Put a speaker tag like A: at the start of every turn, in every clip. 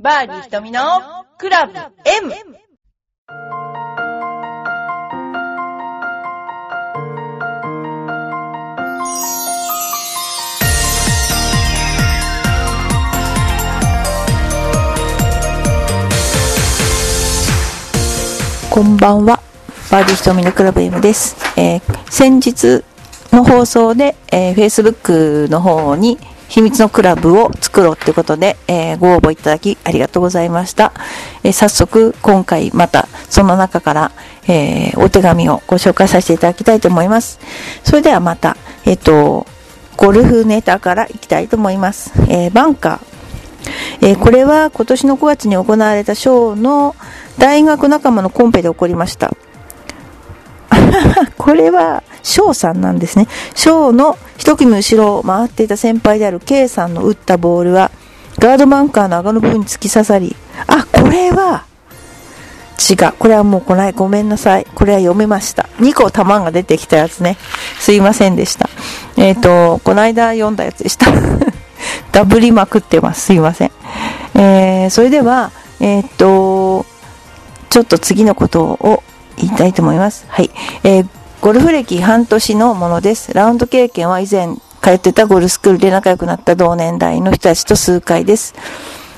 A: バーディー瞳のクラブ M!
B: こんばんは。バーディー瞳のクラブ M です。えー先日の放送で、えー Facebook の方に秘密のクラブを作ろうということで、えーご応募いただきありがとうございました。えー早速、今回またその中から、えーお手紙をご紹介させていただきたいと思います。それではまた、えっ、と、ゴルフネタからいきたいと思います。えーバンカー。えーこれは今年の5月に行われたショーの大学仲間のコンペで起こりました。これは翔さんなんですね。翔の一組後ろを回っていた先輩である K さんの打ったボールはガードバンカーの顎の部分に突き刺さり、あ、これは違う。これはもうこない。ごめんなさい。これは読めました。2個玉が出てきたやつね。すいませんでした。えっ、と、この間読んだやつでした。ダブりまくってます。すいません。えー、それでは、えっ、と、ちょっと次のことを言いたいと思います。はい。えーゴルフ歴半年のものです。ラウンド経験は以前通ってたゴルフスクールで仲良くなった同年代の人たちと数回です。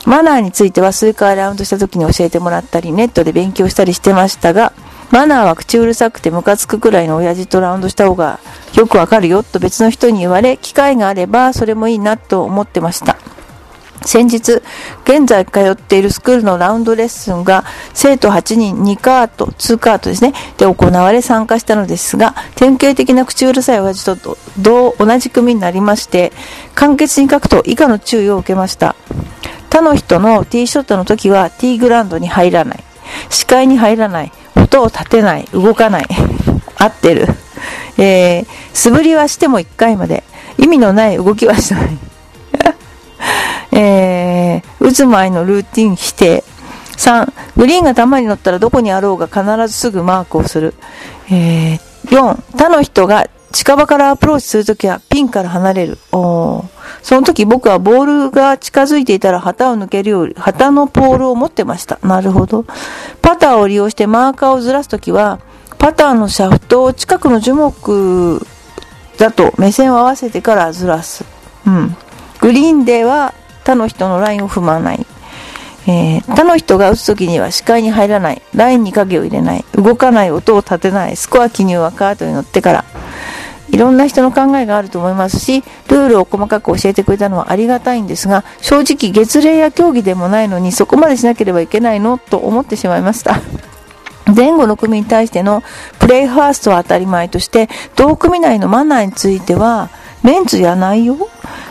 B: マナーについては数回ラウンドした時に教えてもらったり、ネットで勉強したりしてましたが、マナーは口うるさくてムカつくくらいの親父とラウンドした方がよくわかるよと別の人に言われ、機会があればそれもいいなと思ってました。先日、現在通っているスクールのラウンドレッスンが生徒8人2カート、2カートですね、で行われ参加したのですが、典型的な口うるさい親父と同同じ組になりまして、簡潔に書くと以下の注意を受けました。他の人のティーショットの時はティーグラウンドに入らない。視界に入らない。音を立てない。動かない。合ってる。えー、素振りはしても1回まで。意味のない動きはしない。えー、打つ前のルーティン否定。3、グリーンが球に乗ったらどこにあろうが必ずすぐマークをする。えー、4、他の人が近場からアプローチするときはピンから離れる。おその時僕はボールが近づいていたら旗を抜けるように、旗のポールを持ってました。なるほど。パターを利用してマーカーをずらすときは、パターのシャフトを近くの樹木だと目線を合わせてからずらす。うん。グリーンでは他の人のラインを踏まない。えー他の人が打つときには視界に入らない。ラインに影を入れない。動かない。音を立てない。スコア記入はカートに乗ってから。いろんな人の考えがあると思いますし、ルールを細かく教えてくれたのはありがたいんですが、正直月齢や競技でもないのにそこまでしなければいけないの？と思ってしまいました。前後の組に対してのプレイファーストは当たり前として、同組内のマナーについては、メンツや内容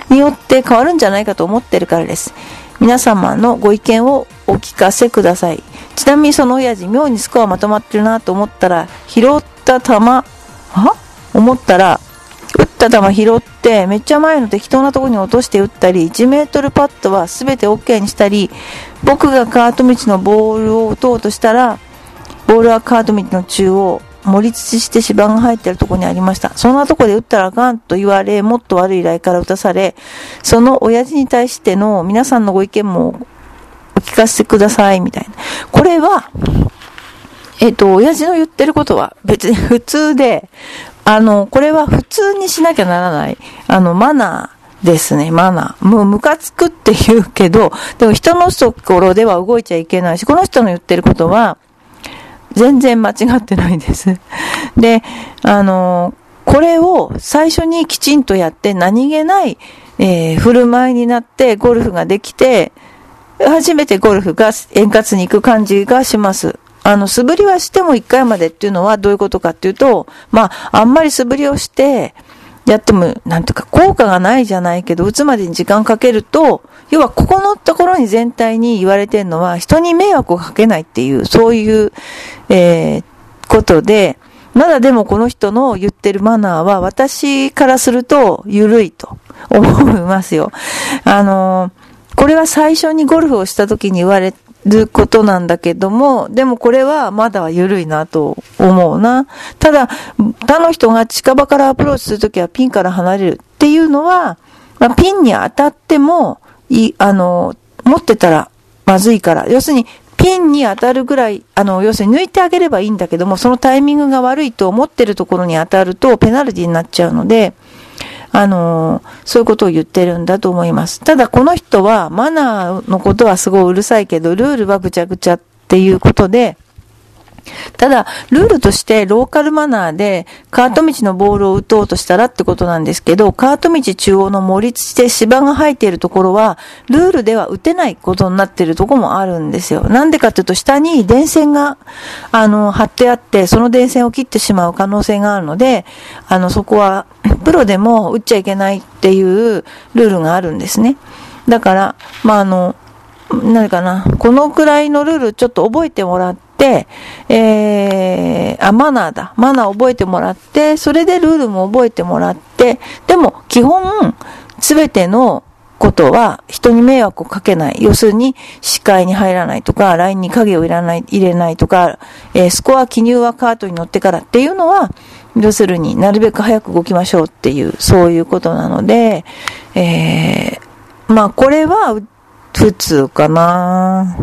B: によって変わるんじゃないかと思ってるからです。皆様のご意見をお聞かせください。ちなみにその親父、妙にスコアまとまってるなと思ったら、拾った球、は思ったら、打った球拾って、めっちゃ前の適当なところに落として打ったり、1メートルパットは全て OK にしたり、僕がカート道のボールを打とうとしたら、ボールはカート道の中央、盛り土して芝が入ってるとこにありました。そんなとこで打ったらあかんと言われ、もっと悪いライから打たされ、その親父に対しての皆さんのご意見もお聞かせください、みたいな。これは、えっ、と、親父の言ってることは別に 普通で、あの、これは普通にしなきゃならない、あの、マナーですね、マナー。もうムカつくって言うけど、でも人のところでは動いちゃいけないし、この人の言ってることは、全然間違ってないです。で、あの、これを最初にきちんとやって何気ない、えー振る舞いになってゴルフができて、初めてゴルフが円滑に行く感じがします。あの、素振りはしても1回までっていうのはどういうことかっていうと、まあ、あんまり素振りをして、やっても、なんとか効果がないじゃないけど、打つまでに時間かけると、要はここのところに全体に言われてるのは、人に迷惑をかけないっていう、そういう、えーことで、まだでもこの人の言ってるマナーは、私からすると、緩いと 思いますよ。あのこれは最初にゴルフをした時に言われることなんだけども、でもこれはまだ緩いなと思うな。ただ、他の人が近場からアプローチするときはピンから離れるっていうのは、まあ、ピンに当たっても、い、あの、持ってたらまずいから。要するに、ピンに当たるぐらい、あの、要するに抜いてあげればいいんだけども、そのタイミングが悪いと思ってるところに当たるとペナルティになっちゃうので、あのそういうことを言ってるんだと思います。ただこの人はマナーのことはすごいうるさいけど、ルールはぐちゃぐちゃっていうことで、ただ、ルールとしてローカルマナーでカート道のボールを打とうとしたらってことなんですけど、カート道中央の森土で芝が生えているところは、ルールでは打てないことになっているところもあるんですよ。なんでかっていうと、下に電線が、あの、張ってあって、その電線を切ってしまう可能性があるので、あの、そこは、プロでも打っちゃいけないっていうルールがあるんですね。だから、まあ、あの、何かな、このくらいのルールちょっと覚えてもらって、えー、あ、マナーだ。マナー覚えてもらって、それでルールも覚えてもらって、でも基本、すべてのことは人に迷惑をかけない。要するに視界に入らないとか、ラインに影を入れない、入れないとか、えー、スコア記入はカートに乗ってからっていうのは、要するになるべく早く動きましょうっていう、そういうことなので、えー、まあこれは普通かな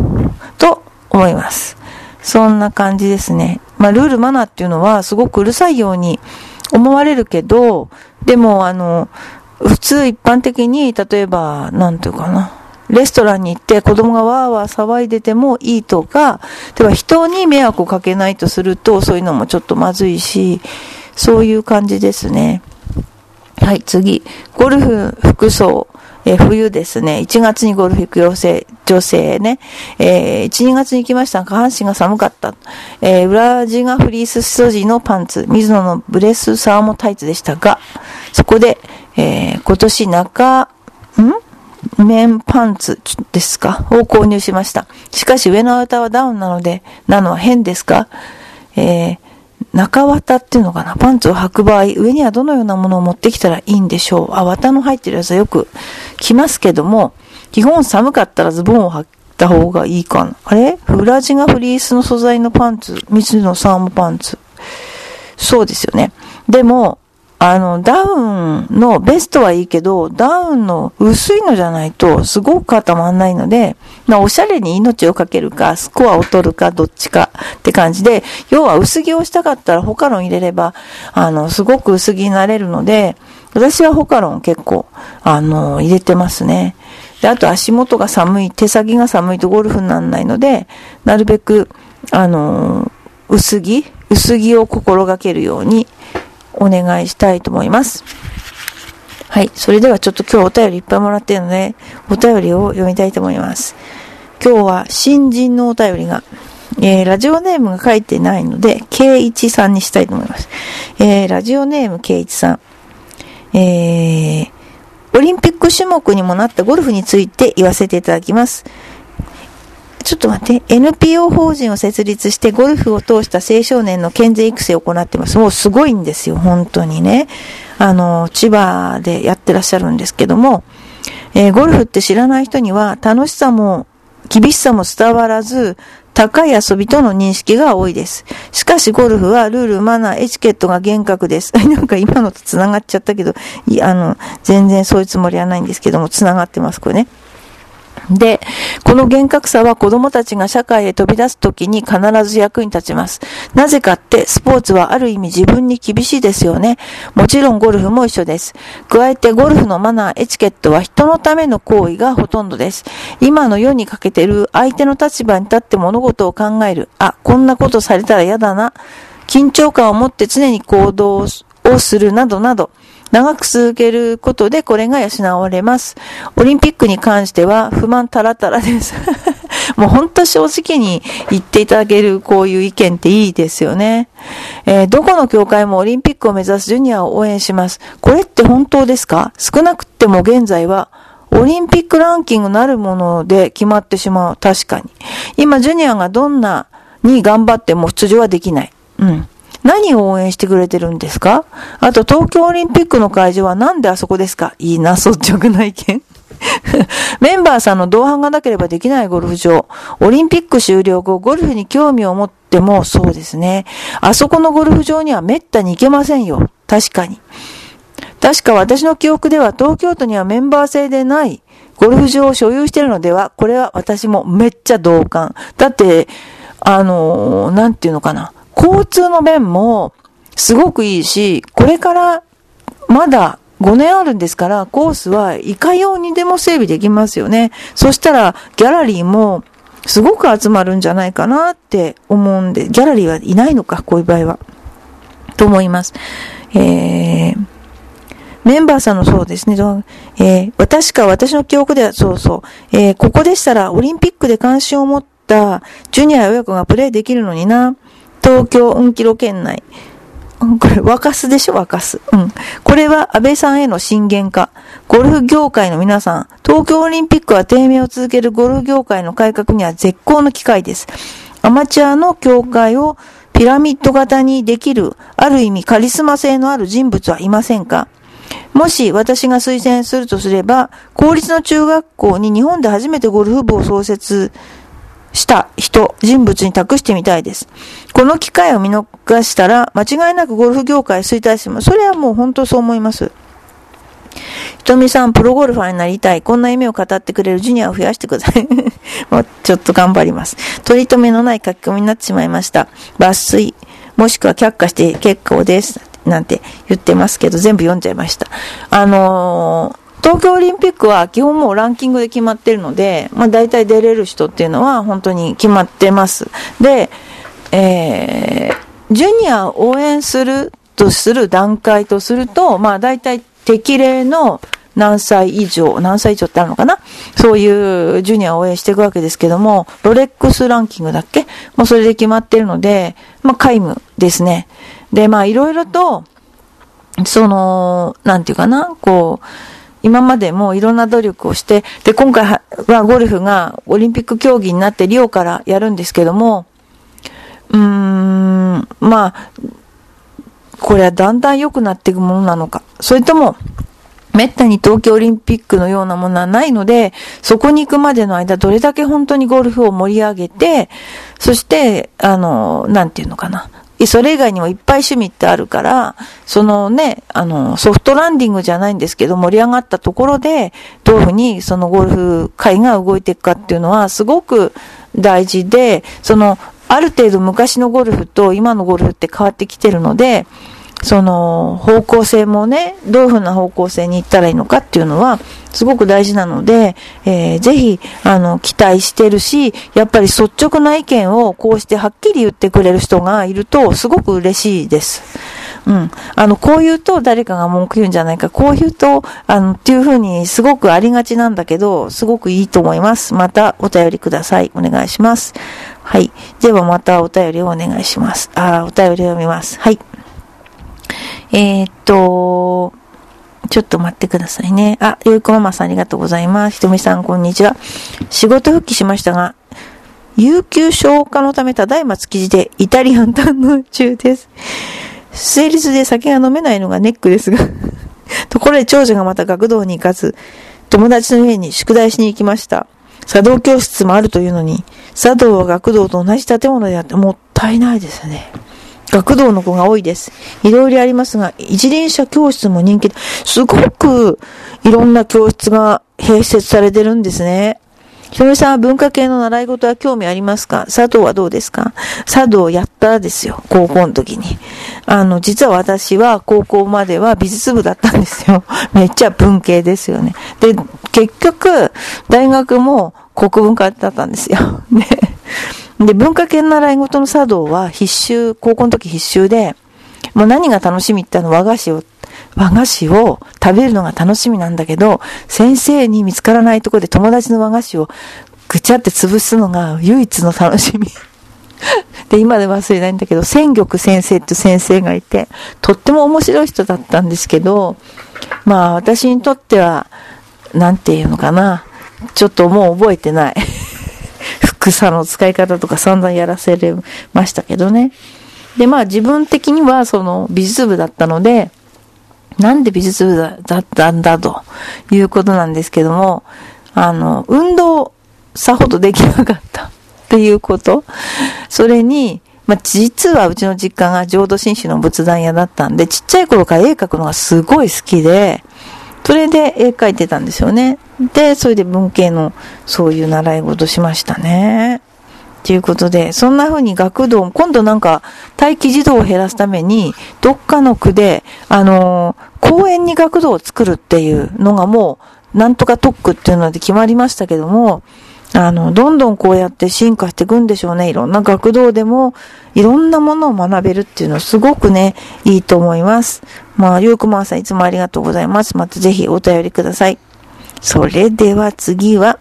B: と思います。そんな感じですね。まあ、ルールマナーっていうのはすごくうるさいように思われるけど、でも、あの、普通一般的に、例えば、なんていうかな。レストランに行って子供がわーわー騒いでてもいいとか、例えば人に迷惑をかけないとすると、そういうのもちょっとまずいし、そういう感じですね。はい、次。ゴルフ服装。えー、冬ですね、1月にゴルフ行く女性、女性ね、えー、1、2月に行きました下半身が寒かった。えー、裏地がフリース素地のパンツ、水野のブレスサーモタイツでしたが、そこで、えー、今年中、ん？綿パンツですか？を購入しました。しかし上の綿はダウンなので、なのは変ですかえー、中綿っていうのかな？パンツを履く場合、上にはどのようなものを持ってきたらいいんでしょう？あ、綿の入ってるやつはよく着ますけども、基本寒かったらズボンを履いた方がいいかな。あれ？裏地がフリースの素材のパンツ、水のサーモパンツ？そうですよね。でも、あの、ダウンのベストはいいけど、ダウンの薄いのじゃないとすごく固まんないので、まあ、おしゃれに命をかけるか、スコアを取るか、どっちかって感じで、要は薄着をしたかったらホカロン入れれば、あの、すごく薄着になれるので、私はホカロン結構、あの、入れてますね。で、あと足元が寒い、手先が寒いとゴルフにならないので、なるべく、あの、薄着薄着を心がけるようにお願いしたいと思います。はい。それではちょっと今日お便りいっぱいもらってるので、お便りを読みたいと思います。今日は新人のお便りが、えー、ラジオネームが書いてないので、ケイチさんにしたいと思います。えー、ラジオネームケイチさん。えー、オリンピック種目にもなったゴルフについて言わせていただきます。ちょっと待って、NPO 法人を設立してゴルフを通した青少年の健全育成を行ってます。もうすごいんですよ、本当にね。あの、千葉でやってらっしゃるんですけども、えー、ゴルフって知らない人には楽しさも厳しさも伝わらず、高い遊びとの認識が多いです。しかしゴルフはルール、マナー、エチケットが厳格です。なんか今のと繋がっちゃったけど、い、あの、全然そういうつもりはないんですけども、繋がってます、これね。で、この厳格さは子供たちが社会へ飛び出すときに必ず役に立ちます。なぜかってスポーツはある意味自分に厳しいですよね。もちろんゴルフも一緒です。加えてゴルフのマナー、エチケットは人のための行為がほとんどです。今の世にかけてる相手の立場に立って物事を考える。あ、こんなことされたら嫌だな。緊張感を持って常に行動をするなどなど。長く続けることでこれが養われます。オリンピックに関しては不満たらたらです。もう本当正直に言っていただけるこういう意見っていいですよね。えー、どこの協会もオリンピックを目指すジュニアを応援します。これって本当ですか？少なくても現在はオリンピックランキングなるもので決まってしまう。確かに。今、ジュニアがどんなに頑張っても出場はできない。うん。何を応援してくれてるんですか？あと東京オリンピックの会場はなんであそこですか？いいな、率直な意見。メンバーさんの同伴がなければできないゴルフ場。オリンピック終了後、ゴルフに興味を持ってもそうですね。あそこのゴルフ場にはめったに行けませんよ。確かに。確か私の記憶では東京都にはメンバー制でないゴルフ場を所有しているのでは、これは私もめっちゃ同感。だって、あのー、なんていうのかな。交通の便もすごくいいし、これからまだ5年あるんですから、コースはいかようにでも整備できますよね。そしたら、ギャラリーもすごく集まるんじゃないかなって思うんで、ギャラリーはいないのか、こういう場合は。と思います。えー、メンバーさんのそうですね、えー、私か私の記憶ではそうそう、えー、ここでしたらオリンピックで関心を持ったジュニア親子がプレイできるのにな、東京運キロ圏内。これ、沸かすでしょ？沸かす。うん。これは安倍さんへの進言か。ゴルフ業界の皆さん、東京オリンピックは低迷を続けるゴルフ業界の改革には絶好の機会です。アマチュアの協会をピラミッド型にできる、ある意味カリスマ性のある人物はいませんか？もし私が推薦するとすれば、公立の中学校に日本で初めてゴルフ部を創設した人、人物に託してみたいです。この機会を見逃したら、間違いなくゴルフ業界衰退します。それはもう本当そう思います。ひとみさん、プロゴルファーになりたい。こんな夢を語ってくれるジュニアを増やしてください。もうちょっと頑張ります。取り留めのない書き込みになってしまいました。抜粋、もしくは却下して結構です。なんて言ってますけど、全部読んじゃいました。あのー東京オリンピックは基本もうランキングで決まってるので、まあ大体出れる人っていうのは本当に決まってます。で、えー、ジュニアを応援するとする段階とすると、まあ大体適齢の何歳以上、何歳以上ってあるのかな？そういうジュニアを応援していくわけですけども、ロレックスランキングだっけ？もうそれで決まってるので、まあ皆無ですね。で、まあいろいろと、その、なんていうかな、こう、今までもいろんな努力をして、で、今回はゴルフがオリンピック競技になってリオからやるんですけども、うーん、まあ、これはだんだん良くなっていくものなのか、それとも、めったに東京オリンピックのようなものはないので、そこに行くまでの間、どれだけ本当にゴルフを盛り上げて、そして、あの、なんていうのかな。それ以外にもいっぱい趣味ってあるから、そのね、あの、ソフトランディングじゃないんですけど、盛り上がったところで、どういうふうにそのゴルフ界が動いていくかっていうのは、すごく大事で、その、ある程度昔のゴルフと今のゴルフって変わってきてるので、その方向性もね、どういうふうな方向性に行ったらいいのかっていうのは、すごく大事なので、えー、ぜひ、あの、期待してるし、やっぱり率直な意見をこうしてはっきり言ってくれる人がいると、すごく嬉しいです。うん。あの、こう言うと誰かが文句言うんじゃないか、こう言うと、あの、っていうふうにすごくありがちなんだけど、すごくいいと思います。またお便りください。お願いします。はい。ではまたお便りをお願いします。あ、お便りを読みます。はい。えー、っと、ちょっと待ってくださいね。あ、よいこママさんありがとうございます。ひとみさんこんにちは。仕事復帰しましたが、有給消化のためただいま築地でイタリアン堪能中です。生理痛で酒が飲めないのがネックですが ところで長女がまた学童に行かず、友達の家に宿題しに行きました。茶道教室もあるというのに、茶道は学童と同じ建物であってもったいないですね。学童の子が多いです。いろいろありますが、一輪車教室も人気で、すごくいろんな教室が併設されてるんですね。ひとみさんは文化系の習い事は興味ありますか？茶道はどうですか？茶道やったですよ、高校の時に。あの、実は私は高校までは美術部だったんですよ。めっちゃ文系ですよね。で、結局、大学も国文科だったんですよ。ね。で、文化系の習い事の茶道は必修、高校の時必修で、もう何が楽しみってあの和菓子を、和菓子を食べるのが楽しみなんだけど、先生に見つからないところで友達の和菓子をぐちゃって潰すのが唯一の楽しみ。で、今で忘れないんだけど、千玉先生って先生がいて、とっても面白い人だったんですけど、まあ私にとっては、なんていうのかな、ちょっともう覚えてない。草の使い方とか散々やらせれましたけどね。で、まあ自分的にはその美術部だったので、なんで美術部だったんだということなんですけども、あの、運動さほどできなかったっていうこと。それに、まあ、実はうちの実家が浄土真宗の仏壇屋だったんで、ちっちゃい頃から絵描くのがすごい好きで、それで絵描いてたんですよね。で、それで文系のそういう習い事しましたね。ということで、そんな風に学童、今度なんか待機児童を減らすために、どっかの区で、あのー、公園に学童を作るっていうのがもう、なんとか特区っていうので決まりましたけども、あの、どんどんこうやって進化していくんでしょうね。いろんな学童でも、いろんなものを学べるっていうのはすごくね、いいと思います。まあ、ゆうくまさんいつもありがとうございます。またぜひお便りください。それでは次は、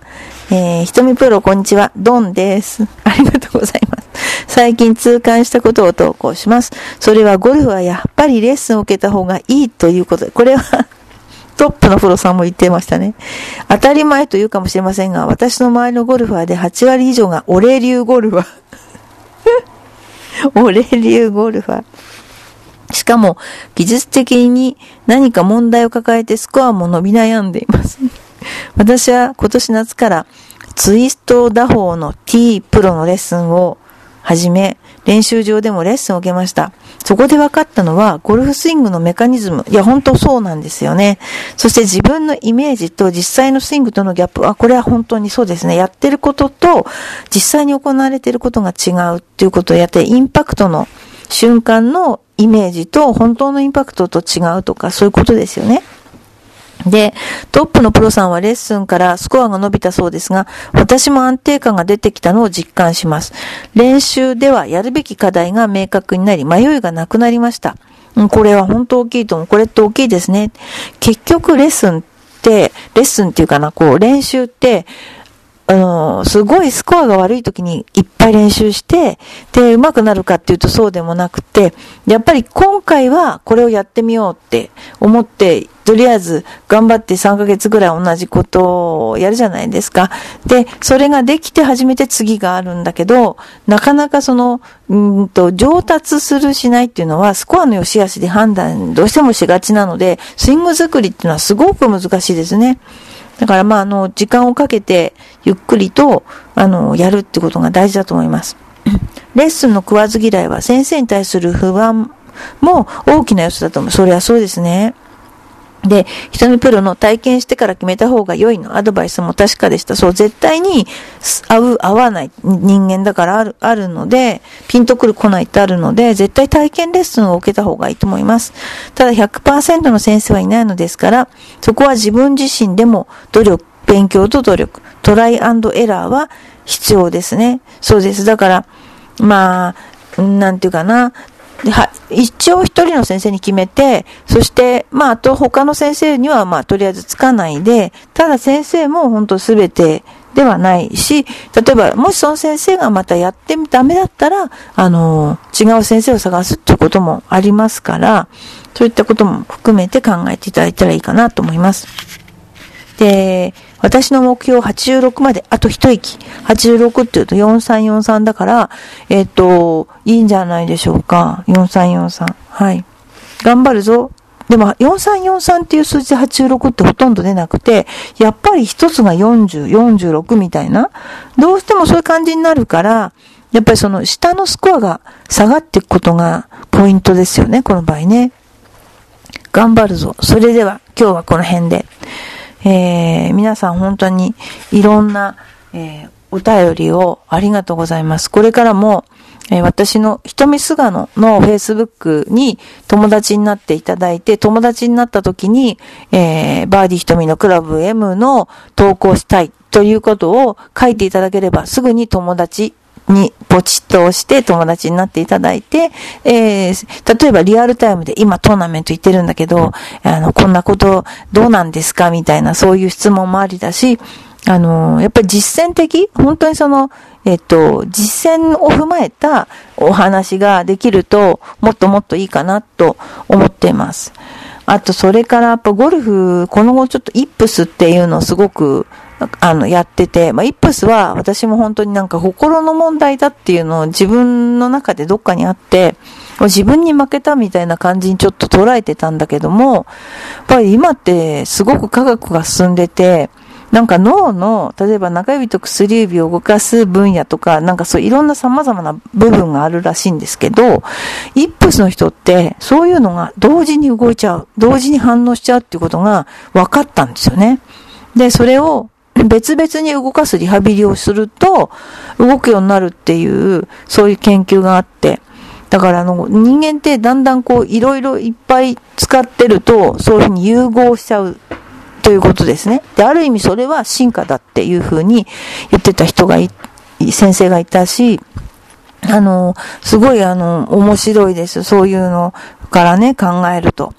B: えー、ひとみプロこんにちは、ドンです。ありがとうございます。最近痛感したことを投稿します。それはゴルフはやっぱりレッスンを受けた方がいいということで、これは トップのプロさんも言ってましたね。当たり前と言うかもしれませんが、私の周りのゴルファーで8割以上が俺流ゴルファー。俺流ゴルファー。しかも、技術的に何か問題を抱えてスコアも伸び悩んでいます。私は今年夏からツイスト打法の T プロのレッスンを始め、練習場でもレッスンを受けました。そこで分かったのは、ゴルフスイングのメカニズム。いや、本当そうなんですよね。そして自分のイメージと実際のスイングとのギャップ。あ、これは本当にそうですね。やってることと、実際に行われていることが違うっていうことをやって、インパクトの瞬間のイメージと本当のインパクトと違うとか、そういうことですよね。で、トップのプロさんはレッスンからスコアが伸びたそうですが、私も安定感が出てきたのを実感します。練習ではやるべき課題が明確になり、迷いがなくなりました。これは本当大きいと思う。これって大きいですね。結局レッスンって、レッスンっていうかな、こう練習って、あの、すごいスコアが悪い時にいっぱい練習して、で、上手くなるかっていうとそうでもなくて、やっぱり今回はこれをやってみようって思って、とりあえず頑張って3ヶ月ぐらい同じことをやるじゃないですか。で、それができて初めて次があるんだけど、なかなかその、うんと、上達するしないっていうのは、スコアの良し悪しで判断どうしてもしがちなので、スイング作りっていうのはすごく難しいですね。だからまあ、あの、時間をかけて、ゆっくりと、あの、やるってことが大事だと思います。レッスンの食わず嫌いは先生に対する不安も大きな要素だと思う。それはそうですね。で、人のプロの体験してから決めた方が良いの？アドバイスも確かでした。そう、絶対に合う、合わない人間だからある、あるので、ピンとくる来ないってあるので、絶対体験レッスンを受けた方がいいと思います。ただ100%の先生はいないのですから、そこは自分自身でも努力、勉強と努力、トライアンドエラーは必要ですね。そうです。だから、まあ、なんていうかな、では、一応一人の先生に決めて、そして、まあ、あと他の先生には、まあ、とりあえずつかないで、ただ先生も本当すべてではないし、例えば、もしその先生がまたやってダメだったら、あの、違う先生を探すっていうこともありますから、そういったことも含めて考えていただいたらいいかなと思います。で、私の目標86まであと一息。86って言うと4343だから、えっ、と、いいんじゃないでしょうか。4343。はい。頑張るぞ。でも、4343っていう数字で86ってほとんど出なくて、やっぱり一つが40、46みたいな。どうしてもそういう感じになるから、やっぱりその下のスコアが下がっていくことがポイントですよね、この場合ね。頑張るぞ。それでは、今日はこの辺で。えー、皆さん本当にいろんな、えー、お便りをありがとうございます。これからも、えー、私の瞳菅野の Facebook に友達になっていただいて、友達になった時に、えー、バーディ瞳のクラブ M の投稿したいということを書いていただければすぐに友達にポチッと押して友達になっていただいて、えー、例えばリアルタイムで今トーナメント行ってるんだけど、あの、こんなことどうなんですかみたいなそういう質問もありだし、あの、やっぱり実践的本当にその、えっと、実践を踏まえたお話ができると、もっともっといいかなと思っています。あと、それからやっぱゴルフ、この後ちょっとイップスっていうのをすごくあの、やってて、まあ、イップスは私も本当になんか心の問題だっていうのを自分の中でどっかにあって、自分に負けたみたいな感じにちょっと捉えてたんだけども、やっぱり今ってすごく科学が進んでて、なんか脳の、例えば中指と薬指を動かす分野とか、なんかそういろんな様々な部分があるらしいんですけど、イップスの人ってそういうのが同時に動いちゃう、同時に反応しちゃうっていうことが分かったんですよね。で、それを別々に動かすリハビリをすると、動くようになるっていう、そういう研究があって、だからあの、人間ってだんだんこう、いろいろいっぱい使ってると、そういうふうに融合しちゃうということですね。で、ある意味それは進化だっていうふうに言ってた人がい、先生がいたし、あの、すごいあの、面白いです。そういうのからね、考えると。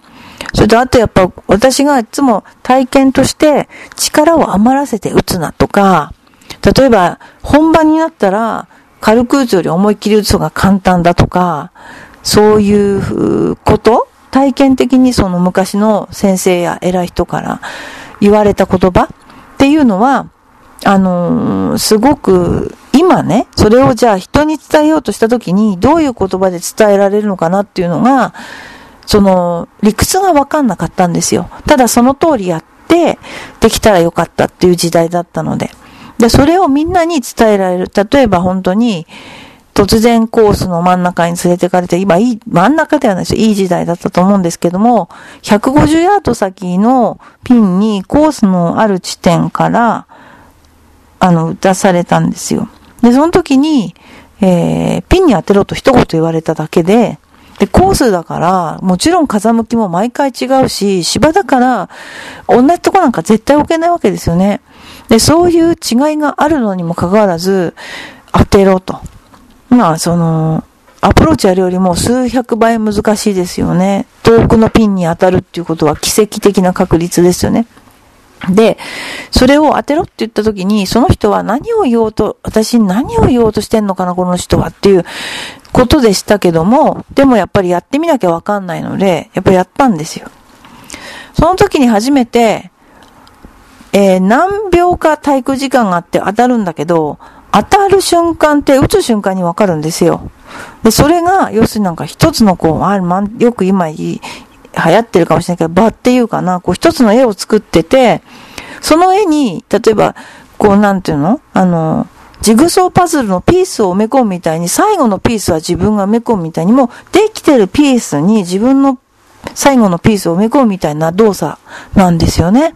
B: それとあとやっぱ私がいつも体験として力を余らせて打つなとか、例えば本番になったら軽く打つより思いっきり打つのが簡単だとか、そういうこと体験的にその昔の先生や偉い人から言われた言葉っていうのは、あのー、すごく今ね、それをじゃあ人に伝えようとした時にどういう言葉で伝えられるのかなっていうのが、その理屈がわかんなかったんですよ。ただその通りやってできたらよかったっていう時代だったので。で、それをみんなに伝えられる。例えば本当に、突然コースの真ん中に連れてかれて、今いい、真ん中ではないですよ。いい時代だったと思うんですけども、150ヤード先のピンにコースのある地点から、あの、出されたんですよ。で、その時に、えー、ピンに当てろと一言言われただけで、で、コースだから、もちろん風向きも毎回違うし、芝だから、同じとこなんか絶対置けないわけですよね。で、そういう違いがあるのにもかかわらず、当てろと。まあ、その、アプローチやるよりも数百倍難しいですよね。遠くのピンに当たるっていうことは奇跡的な確率ですよね。で、それを当てろって言った時に、その人は何を言おうと、私に何を言おうとしてんのかな、この人はっていうことでしたけども、でもやっぱりやってみなきゃわかんないので、やっぱりやったんですよ。その時に初めて、えー、何秒か体育時間があって当たるんだけど、当たる瞬間って打つ瞬間にわかるんですよ。で、それが、要するになんか一つのこう、あまよく今言流行ってるかもしれないけど、場っていうかな、こう一つの絵を作ってて、その絵に、例えば、こうなんていうの？あの、ジグソーパズルのピースを埋め込むみたいに、最後のピースは自分が埋め込むみたいに、もうできてるピースに自分の最後のピースを埋め込むみたいな動作なんですよね。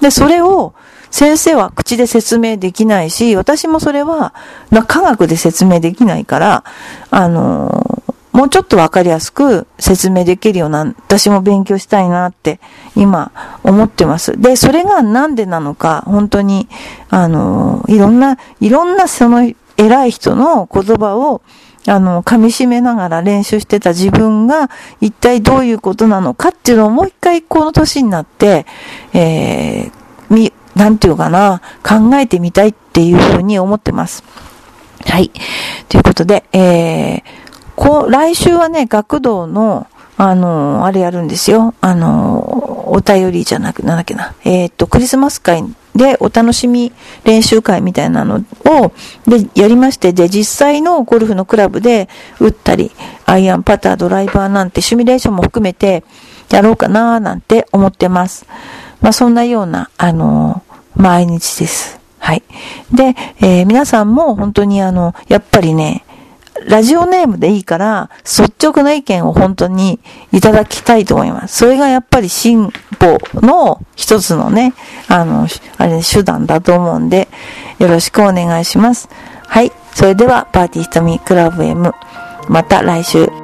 B: で、それを先生は口で説明できないし、私もそれは科学で説明できないから、あのもうちょっとわかりやすく説明できるような、私も勉強したいなって今思ってます。で、それがなんでなのか、本当に、あの、いろんな、いろんなその偉い人の言葉を、あの、噛み締めながら練習してた自分が一体どういうことなのかっていうのをもう一回この年になって、えー、み、なんていうかな、考えてみたいっていうふうに思ってます。はい。ということで、えー、こう、来週はね、学童の、あの、あれやるんですよ。あの、お便りじゃなく、なんだっけな。えっ、と、クリスマス会でお楽しみ練習会みたいなのを、で、やりまして、で、実際のゴルフのクラブで打ったり、アイアン、パター、ドライバーなんてシミュレーションも含めてやろうかなーなんて思ってます。まあ、そんなような、あの、毎日です。はい。で、えー、皆さんも本当にあの、やっぱりね、ラジオネームでいいから、率直な意見を本当にいただきたいと思います。それがやっぱり進歩の一つのね、あの、あれ、手段だと思うんで、よろしくお願いします。はい。それでは、パーティーひとみクラブ M、また来週